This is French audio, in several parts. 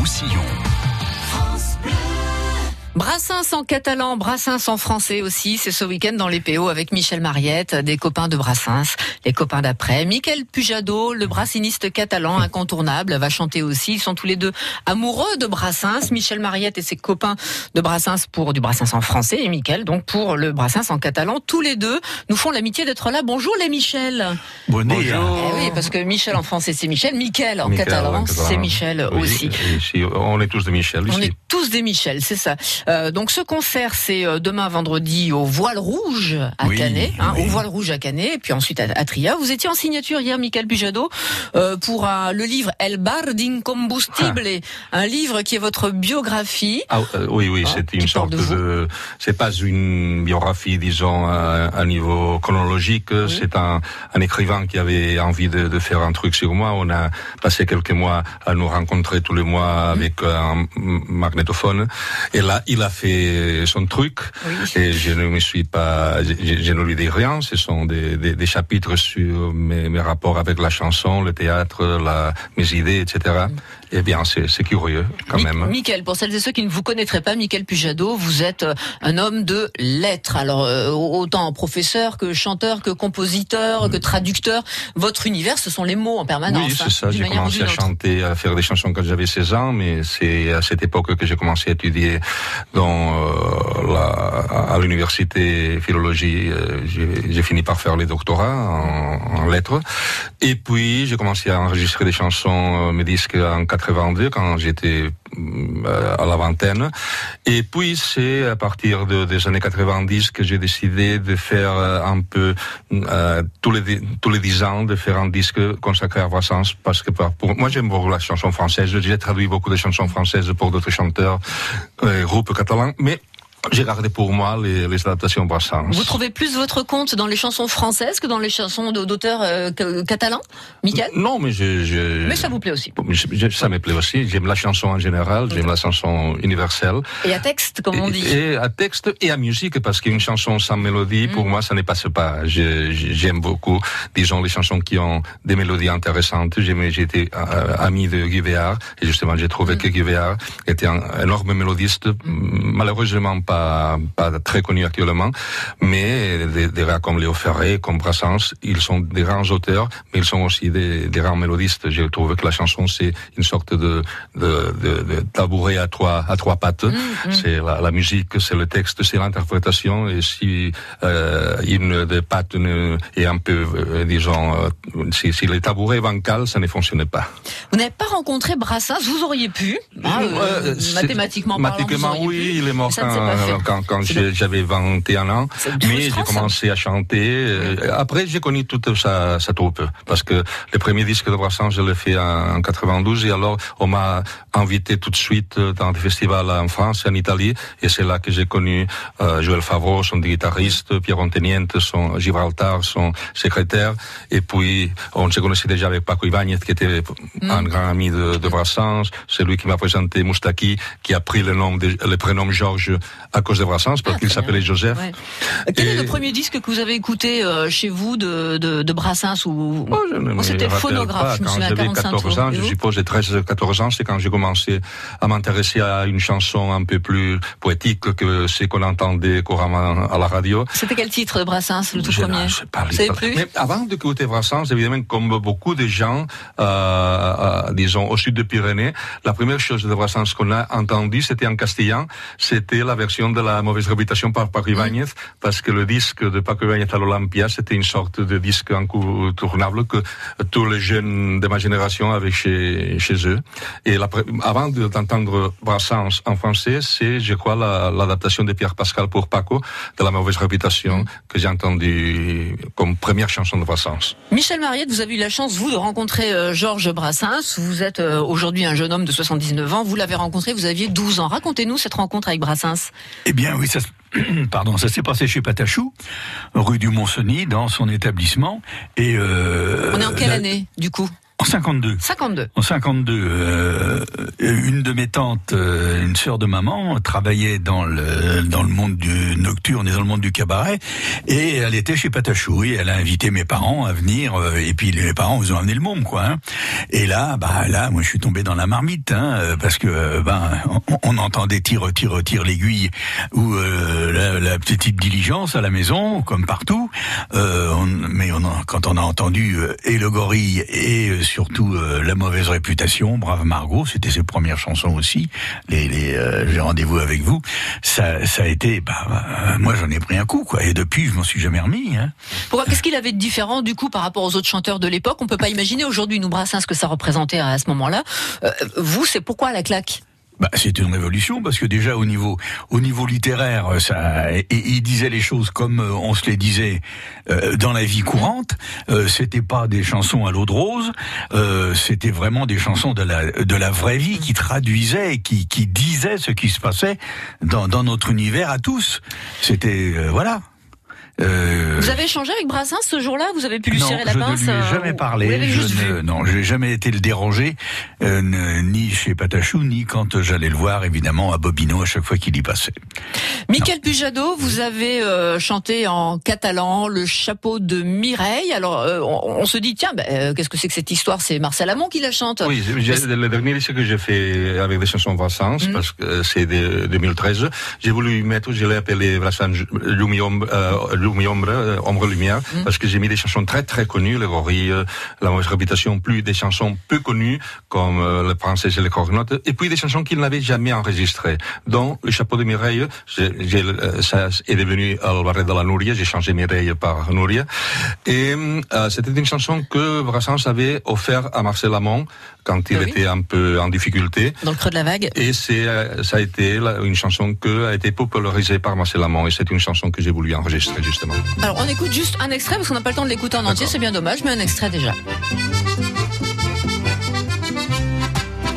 Roussillon. Brassens en catalan, Brassens en français aussi. C'est ce week-end dans les PO avec Michel Mariette, des copains de Brassens, les copains d'après. Michael Pujado, le brassiniste catalan incontournable, va chanter aussi. Ils sont tous les deux amoureux de Brassens. Michel Mariette et ses copains de Brassens pour du Brassens en français et Michael donc pour le Brassens en catalan. Tous les deux nous font l'amitié d'être là. Bonjour les Michel. Bonjour. Eh oui, parce que Michel en français c'est Michel, Michael en Michael, catalan c'est Michel Oui, aussi. on est tous de Michel ici. On est tous des Michel, c'est ça. Euh, donc ce concert, c'est euh, demain vendredi au Voile Rouge à Oui, Canet, hein, oui. au Voile Rouge à Canet, et puis ensuite à, à Tria. Vous étiez en signature hier, Michael Bujado, euh, pour un- le livre El Bar d'Incombustible, un livre qui est votre biographie. Ah, euh, oui, oui, Ah, c'est une sorte de de. C'est pas une biographie, disons, à, à niveau chronologique. C'est un, un écrivain qui avait envie de, de faire un truc sur moi. On a passé quelques mois à nous rencontrer tous les mois Mhm. avec un magnétophone. Et là, il a fait son truc. Oui. Et je ne me suis pas, je, je ne lui dis rien. Ce sont des, des, des chapitres sur mes, mes rapports avec la chanson, le théâtre, la, mes idées, etc. Eh bien, c'est curieux quand Mi- même. Michael, pour celles et ceux qui ne vous connaîtraient pas, Michael Pujado, vous êtes euh, un homme de lettres. Alors euh, autant professeur que chanteur, que compositeur, que traducteur. Votre univers, ce sont les mots en permanence. Oui, hein, c'est ça. d'une J'ai commencé à chanter, à faire des chansons quand j'avais 16 ans, mais c'est à cette époque que j'ai commencé à étudier dans euh, à l'université philologie. euh, J'ai j'ai fini par faire les doctorats en, en lettres. Et puis, j'ai commencé à enregistrer des chansons, euh, mes disques en 82, quand j'étais euh, à la vingtaine. Et puis, c'est à partir de- des années 90 que j'ai décidé de faire euh, un peu, euh, tous les tous les dix ans, de faire un disque consacré à Brassens, parce que pour, moi, j'aime beaucoup la chanson française. J'ai traduit beaucoup de chansons françaises pour d'autres chanteurs, euh, groupes catalans, mais j'ai gardé pour moi les, les adaptations Brassens. Vous trouvez plus votre compte dans les chansons françaises que dans les chansons d'auteurs euh, que- catalans, Michael? Non, mais je, je Mais ça vous plaît aussi. je- ça me plaît aussi. J'aime la chanson en général, j'aime la chanson universelle. Et à texte, comme on dit. Et, et à texte et à musique, parce qu'une chanson sans mélodie, pour moi, ça ne passe pas. J'aime beaucoup, disons, les chansons qui ont des mélodies intéressantes. J'étais euh, ami de Guy Béard, et justement, j'ai trouvé que Guy Béard était un énorme mélodiste, malheureusement pas, pas très connu actuellement, mais des, des gars comme Léo Ferré, comme Brassens, ils sont des grands auteurs, mais ils sont aussi des, des grands mélodistes. J'ai trouvé que la chanson, c'est une sorte de, de, de, de tabouret à trois, à trois pattes. C'est la, la musique, c'est le texte, c'est l'interprétation. Et si euh, une des pattes est un peu, euh, disons, euh, si, si le tabouret est bancal, ça ne fonctionnait pas. Vous n'avez pas rencontré Brassens, vous auriez pu. c'est- mathématiquement parlant, vous mathématiquement, auriez oui, pu. il est mort Ça ne s'est pas fait. Quand, quand, j'avais 21 ans. Mais j'ai commencé à chanter. euh, Après, j'ai connu toute sa, sa troupe. Parce que le premier disque de Brassens, je l'ai fait en, en 92. Et alors, on m'a invité tout de suite euh, dans des festivals en France, en Italie. Et c'est là que j'ai connu euh, Joël Favreau, son guitariste, Pierre Onteniente, son Gibraltar, son secrétaire. Et puis, on se connaissait déjà avec Paco Ibáñez, qui était Mm. un grand ami de, de Brassens. C'est lui qui m'a présenté Moustaki, qui a pris le nom, de- le prénom Georges à cause de Brassens, parce Ah, qu'il s'appelait. Joseph. Ouais. Quel est le premier disque que vous avez écouté euh, chez vous de, de, de Brassens ou Oh, je Oh, C'était phonographe, pas. je me Quand j'avais 45 14 tours. ans, je suppose, j'ai 13-14 ans, c'est quand j'ai commencé à m'intéresser à une chanson un peu plus poétique que ce qu'on entendait couramment à la radio. C'était quel titre de Brassens, le tout Je premier sais pas. Vous savez plus Mais avant d'écouter Brassens, évidemment, comme beaucoup de gens, euh, euh, disons, au sud de Pyrénées, la première chose de Brassens qu'on a entendu, c'était en castillan, c'était la version de la mauvaise réputation par Paco Ibáñez, parce que le disque de Paco Ibáñez à l'Olympia, c'était une sorte de disque incontournable que tous les jeunes de ma génération avaient chez, chez eux. Et avant de- d'entendre Brassens en français, c'est, je crois, la- l'adaptation de Pierre Pascal pour Paco, de la mauvaise réputation, que j'ai entendu comme première chanson de Brassens. Michel Mariette, vous avez eu la chance, vous, de rencontrer euh, Georges Brassens. Vous êtes euh, aujourd'hui un jeune homme de 79 ans. Vous l'avez rencontré, vous aviez 12 ans. Racontez-nous cette rencontre avec Brassens. Eh bien, oui, ça, se- pardon, ça s'est passé chez Patachou, rue du Mont-Cenis, dans son établissement. Et euh, On est en quelle la- année, du coup? En 52. 52. En 52, euh, une de mes tantes, euh, une sœur de maman, travaillait dans le dans le monde du nocturne et dans le monde du cabaret, et elle était chez Patachou. Et elle a invité mes parents à venir, euh, et puis les parents vous ont amené le môme, quoi. Hein. Et là, bah là, moi, je suis tombé dans la marmite, hein, euh, parce que euh, ben on, entendait tire, tire, tire l'aiguille ou euh, la, petite diligence à la maison, comme partout. Mais quand on a entendu et le gorille et surtout euh, la mauvaise réputation, Brave Margot, c'était ses premières chansons aussi. Les, les euh, j'ai rendez-vous avec vous. Ça, ça a été, bah, euh, moi j'en ai pris un coup quoi. Et depuis, je m'en suis jamais remis. Hein. Pourquoi Qu'est-ce qu'il avait de différent du coup par rapport aux autres chanteurs de l'époque? On peut pas imaginer aujourd'hui nous Brassens ce que ça représentait à ce moment-là. Euh, vous, c'est pourquoi la claque? Bah, c'était une révolution parce que déjà au niveau au niveau littéraire, ça, et, il disait les choses comme euh, on se les disait euh, dans la vie courante. Euh, c'était pas des chansons à l'eau de rose, euh, c'était vraiment des chansons de la de la vraie vie qui traduisaient qui qui disaient ce qui se passait dans dans notre univers à tous. C'était euh, voilà. Euh, vous avez échangé avec Brassens ce jour-là Vous avez pu lui non, serrer la pince Je ne lui ai jamais parlé. Je ne, non, je n'ai jamais été le déranger, euh, ni chez Patachou, ni quand j'allais le voir, évidemment, à Bobino, à chaque fois qu'il y passait. Michael Pujado, vous avez euh, chanté en catalan le chapeau de Mireille. Alors, euh, on, on, se dit, tiens, ben, qu'est-ce que c'est que cette histoire? C'est Marcel Amont qui la chante Oui, le dernier disque que j'ai fait avec des chansons Brassens, mm. parce que c'est de 2013, j'ai voulu mettre, je l'ai appelé Brassens Lumiom, euh, Lumi Ombre, Ombre Lumière, mmh. parce que j'ai mis des chansons très très connues, les gorilles, la mauvaise réputation, plus des chansons peu connues, comme euh, le Français et les Cornottes, et puis des chansons qu'il n'avait jamais enregistrées. Dont Le Chapeau de Mireille, ça est devenu Le Barret de la Nouria, j'ai changé Mireille par Nouria. Et euh, c'était une chanson que Brassens avait offert à Marcel Amont quand il oui. était un peu en difficulté. Dans le creux de la vague. Et c'est, ça a été une chanson qui a été popularisée par Marcel Amont, et c'est une chanson que j'ai voulu enregistrer justement. Alors on écoute juste un extrait parce qu'on n'a pas le temps de l'écouter en entier, c'est bien dommage, mais un extrait déjà.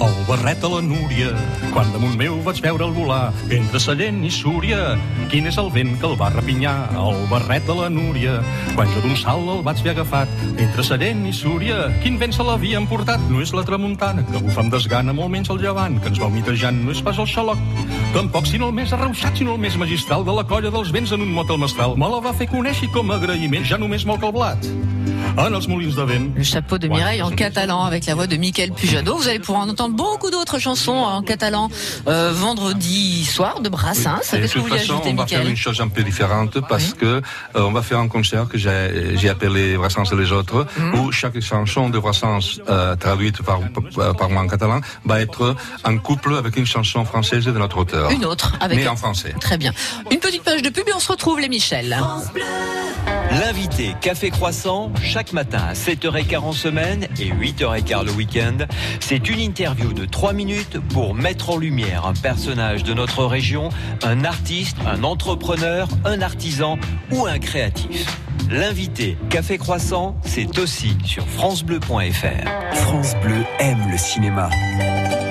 El barret de la Núria, quan damunt meu vaig veure el volar, entre Sallent i Súria, quin és el vent que el va repinyar? El barret de la Núria, quan jo d'un salt el vaig haver agafat, entre Sallent i Súria, quin vent se l'havia emportat? No és la tramuntana, que bufa amb desgana, molt menys el llevant, que ens va humitejant, no és pas el xaloc, tampoc sinó el més arreussat, sinó el més magistral de la colla dels vents en un mot al mestral. Me la va fer conèixer com a agraïment, ja només moc el blat. De vent. Le chapeau de Mireille en catalan avec la voix de Michael Pujado. Vous allez pouvoir en entendre beaucoup d'autres chansons en catalan euh, vendredi soir de Brassens. Oui. Qu'est-ce que vous voulez ajouter, on va faire une chose un peu différente parce oui. que euh, on va faire un concert que j'ai appelé Brassens et les autres, mmh. où chaque chanson de Brassens euh, traduite par, par, par, moi en catalan va être en couple avec une chanson française de notre auteur. Une autre, avec mais en français. Très bien. Une petite page de pub et on se retrouve les Michel. L'invité Café Croissant, chaque matin à 7h15 en semaine et 8h15 le week-end, c'est une interview de 3 minutes pour mettre en lumière un personnage de notre région, un artiste, un entrepreneur, un artisan ou un créatif. L'invité Café Croissant, c'est aussi sur francebleu.fr. France Bleu aime le cinéma.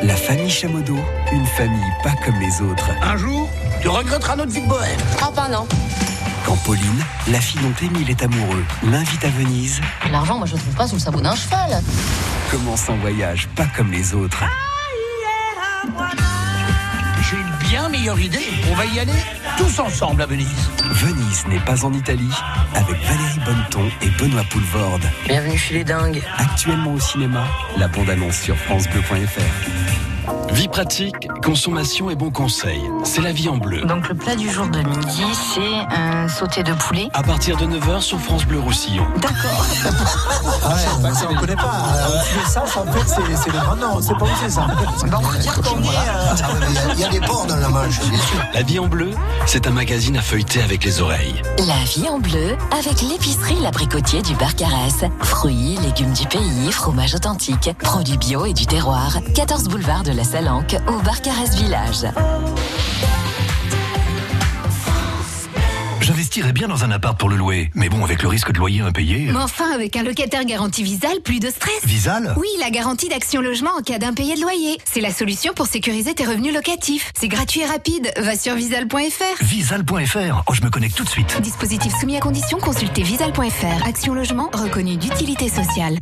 La famille Chamodo, une famille pas comme les autres. Un jour, tu regretteras notre vie de bohème. Ah ben non. Quand Pauline, la fille dont Émile est amoureux, l'invite à Venise. L'argent, moi je trouve pas sous le sabot d'un cheval. Commence un voyage pas comme les autres. J'ai une bien meilleure idée. On va y aller tous ensemble à Venise. Venise n'est pas en Italie avec Valérie Bonneton et Benoît Poulvorde. Bienvenue chez les dingues. Actuellement au cinéma, la bande-annonce sur francebleu.fr. Vie pratique, consommation et bons conseils. C'est la vie en bleu. Donc le plat du jour de midi, c'est un sauté de poulet. À partir de 9h sur France Bleu Roussillon. D'accord. ah ouais, bah, ça, on connaît pas. Euh, ça, en fait, c'est le grand nom. C'est pas où c'est ça. On va dire qu'on est... Euh... Il y a des porcs dans la Manche, bien sûr. La vie en bleu, c'est un magazine à feuilleter avec les oreilles. La vie en bleu, avec l'épicerie L'Abricotier du Barcarès. Fruits, légumes du pays, fromage authentique, produits bio et du terroir. 14 boulevard de la Salanque au Barcarès Village. J'investirais bien dans un appart pour le louer. Mais bon, avec le risque de loyer impayé. Mais enfin, avec un locataire garanti Visal, plus de stress. Visal? Oui, la garantie d'action logement en cas d'impayé de loyer. C'est la solution pour sécuriser tes revenus locatifs. C'est gratuit et rapide. Va sur visal.fr. Visal.fr. Oh, je me connecte tout de suite. Dispositif soumis à condition, consultez visal.fr. Action logement reconnu d'utilité sociale.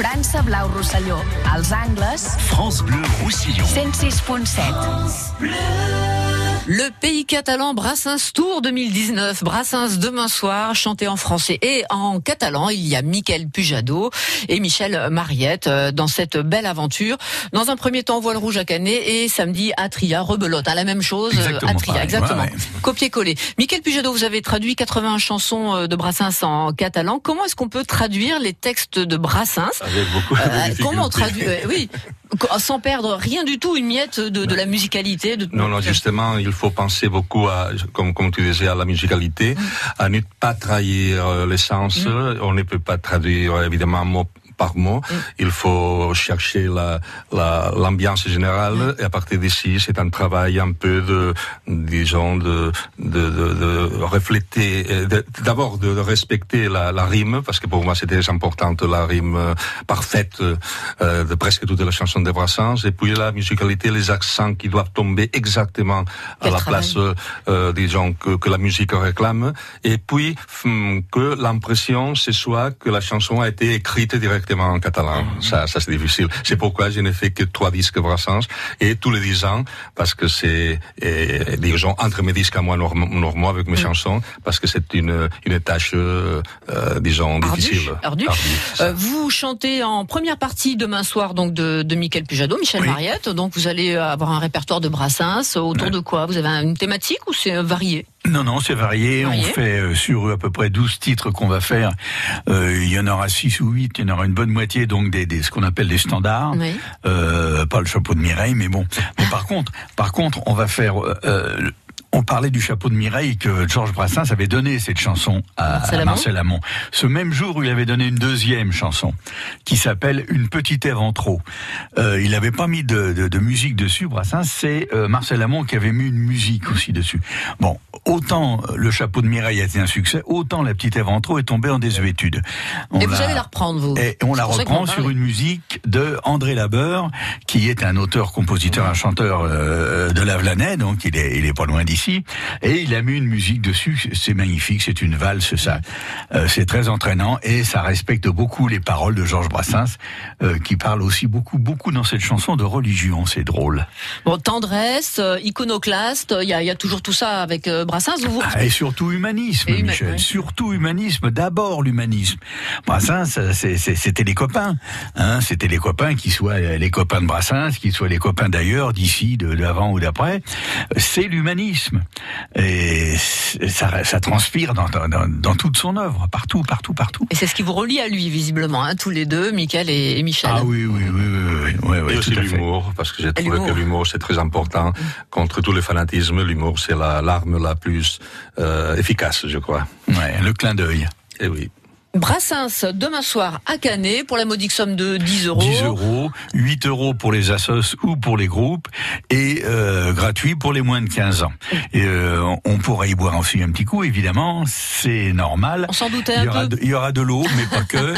França Blau Rosselló. Als angles, France Bleu Roussillon. 106.7. Le pays catalan Brassens Tour 2019. Brassens demain soir, chanté en français et en catalan. Il y a Michael Pujado et Michel Mariette euh, dans cette belle aventure. Dans un premier temps, voile rouge à Canet et samedi à Tria, rebelote. À la même chose, euh, Exactement à Tria. pareil, Exactement. ouais, ouais. Copier-coller. Michael Pujado, vous avez traduit 80 chansons euh, de Brassens en catalan. Comment est-ce qu'on peut traduire les textes de Brassens? Avec beaucoup de Euh. Comment on traduit? Euh, Oui, sans perdre rien du tout, une miette de, de la musicalité. De... Non, non, justement, il faut penser beaucoup à, comme, comme tu disais, à la musicalité, à ne pas trahir euh, l'essence. On ne peut pas traduire, évidemment, mot par mot. Il faut chercher la, la, l'ambiance générale. Et à partir d'ici, c'est un travail un peu de, disons, de, de, de, de refléter, euh, d'abord de, respecter la, la rime, parce que pour moi, c'était important, la rime euh, parfaite euh, de presque toutes les chansons de Brassens, et puis la musicalité, les accents qui doivent tomber exactement à la travail. place, euh, disons, que, que la musique réclame, et puis hum, que l'impression, ce soit que la chanson a été écrite directement en catalan. Ça, ça c'est difficile. C'est pourquoi je n'ai fait que trois disques Brassens, et tous les dix ans, parce que c'est, disons, entre mes disques à moi norm- normaux avec mes chansons, parce que c'est une, une tâche, euh, euh, disons, Ardu, difficile. ardu. Euh, vous chantez en première partie demain soir donc de, de Michael Pujado, Michel Mariette. Donc vous allez avoir un répertoire de Brassens. Autour de quoi? Vous avez une thématique ou c'est euh, varié? Non, non, c'est varié. Varié. On fait euh, sur à peu près 12 titres qu'on va faire. euh, il y en aura 6 ou 8. Il y en aura une bonne moitié, donc des, des ce qu'on appelle des standards. Oui. Euh, pas le chapeau de Mireille, mais bon. Mais par contre, par contre, on va faire. On parlait du chapeau de Mireille que Georges Brassens avait donné cette chanson à Marcel à Amont. Marcel Amont. Ce même jour, il avait donné une deuxième chanson qui s'appelle Une petite Ève en trop. Euh, il n'avait pas mis de, de- de musique dessus, Brassens. C'est euh, Marcel Amont qui avait mis une musique aussi dessus. Bon, autant le chapeau de Mireille a été un succès, autant la petite Ève en trop est tombée en désuétude. On Et vous allez la reprendre, vous et on la reprend en sur une musique de André Labeur, qui est un auteur, compositeur, un chanteur euh, de Lavelanet, donc il est, il est pas loin d'ici. Et il a mis une musique dessus, c'est magnifique, c'est une valse, ça, euh, c'est très entraînant et ça respecte beaucoup les paroles de Georges Brassens, euh, qui parle aussi beaucoup, beaucoup dans cette chanson de religion. C'est drôle. Bon, tendresse, euh, iconoclaste, il y a, il y a toujours tout ça avec Brassens. Vous, Ah, et surtout humanisme, Et Michel. Surtout humanisme. D'abord l'humanisme. Brassens, c'était les copains. Hein, c'était les copains, qui soient les copains de Brassens, qui soient les copains d'ailleurs, d'ici, de d'avant ou d'après. C'est l'humanisme. Et ça, ça transpire dans, dans, dans- dans toute son œuvre, partout, partout, partout. Et c'est ce qui vous relie à lui, visiblement, hein, tous les deux, Michael et, et Michel. Ah oui, oui, oui, oui, oui, oui, oui, et aussi tout l'humour, parce que j'ai trouvé que l'humour c'est très important. Contre tous les fanatismes, l'humour c'est la l'arme la plus euh, efficace, je crois. Ouais, le clin d'œil. Et oui. Brassens, demain soir à Canet, pour la modique somme de 10 euros. 10 euros, 8 euros pour les assos ou pour les groupes et euh, gratuit pour les moins de 15 ans. Et euh, on pourra y boire aussi un petit coup, évidemment, c'est normal. On s'en doutait Il y un aura peu. de, il y aura de l'eau, mais pas que.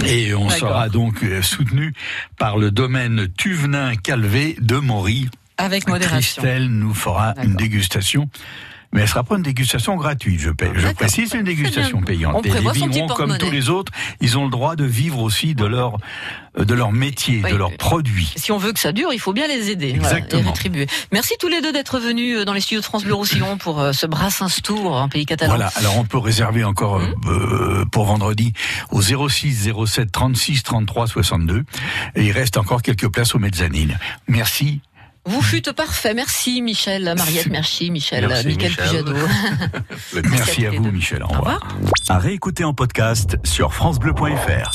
Et on sera donc euh, soutenu par le domaine Tuvenin-Calvé de Maury. Avec modération. Christelle nous fera une dégustation. Mais elle sera pas une dégustation gratuite, je, paie, je précise, c'est une dégustation payante. On Et les vignerons, comme tous les autres, ils ont le droit de vivre aussi de leur, euh, de leur métier, Oui. de leurs produits. Si on veut que ça dure, il faut bien les aider voilà, Exactement. et rétribuer. Merci tous les deux d'être venus euh, dans les studios de France Bleu Roussillon pour euh, ce Brassens Tour en pays catalan. Voilà, alors on peut réserver encore Mmh. euh, pour vendredi au 06 07 36 33 62 et il reste encore quelques places aux mezzanines. Merci. Vous fûtes parfait. Merci Michel, Mariette, merci Michel, Merci, Michel. Pujado. Merci à vous Michel. Au revoir. À réécouter en podcast sur FranceBleu.fr.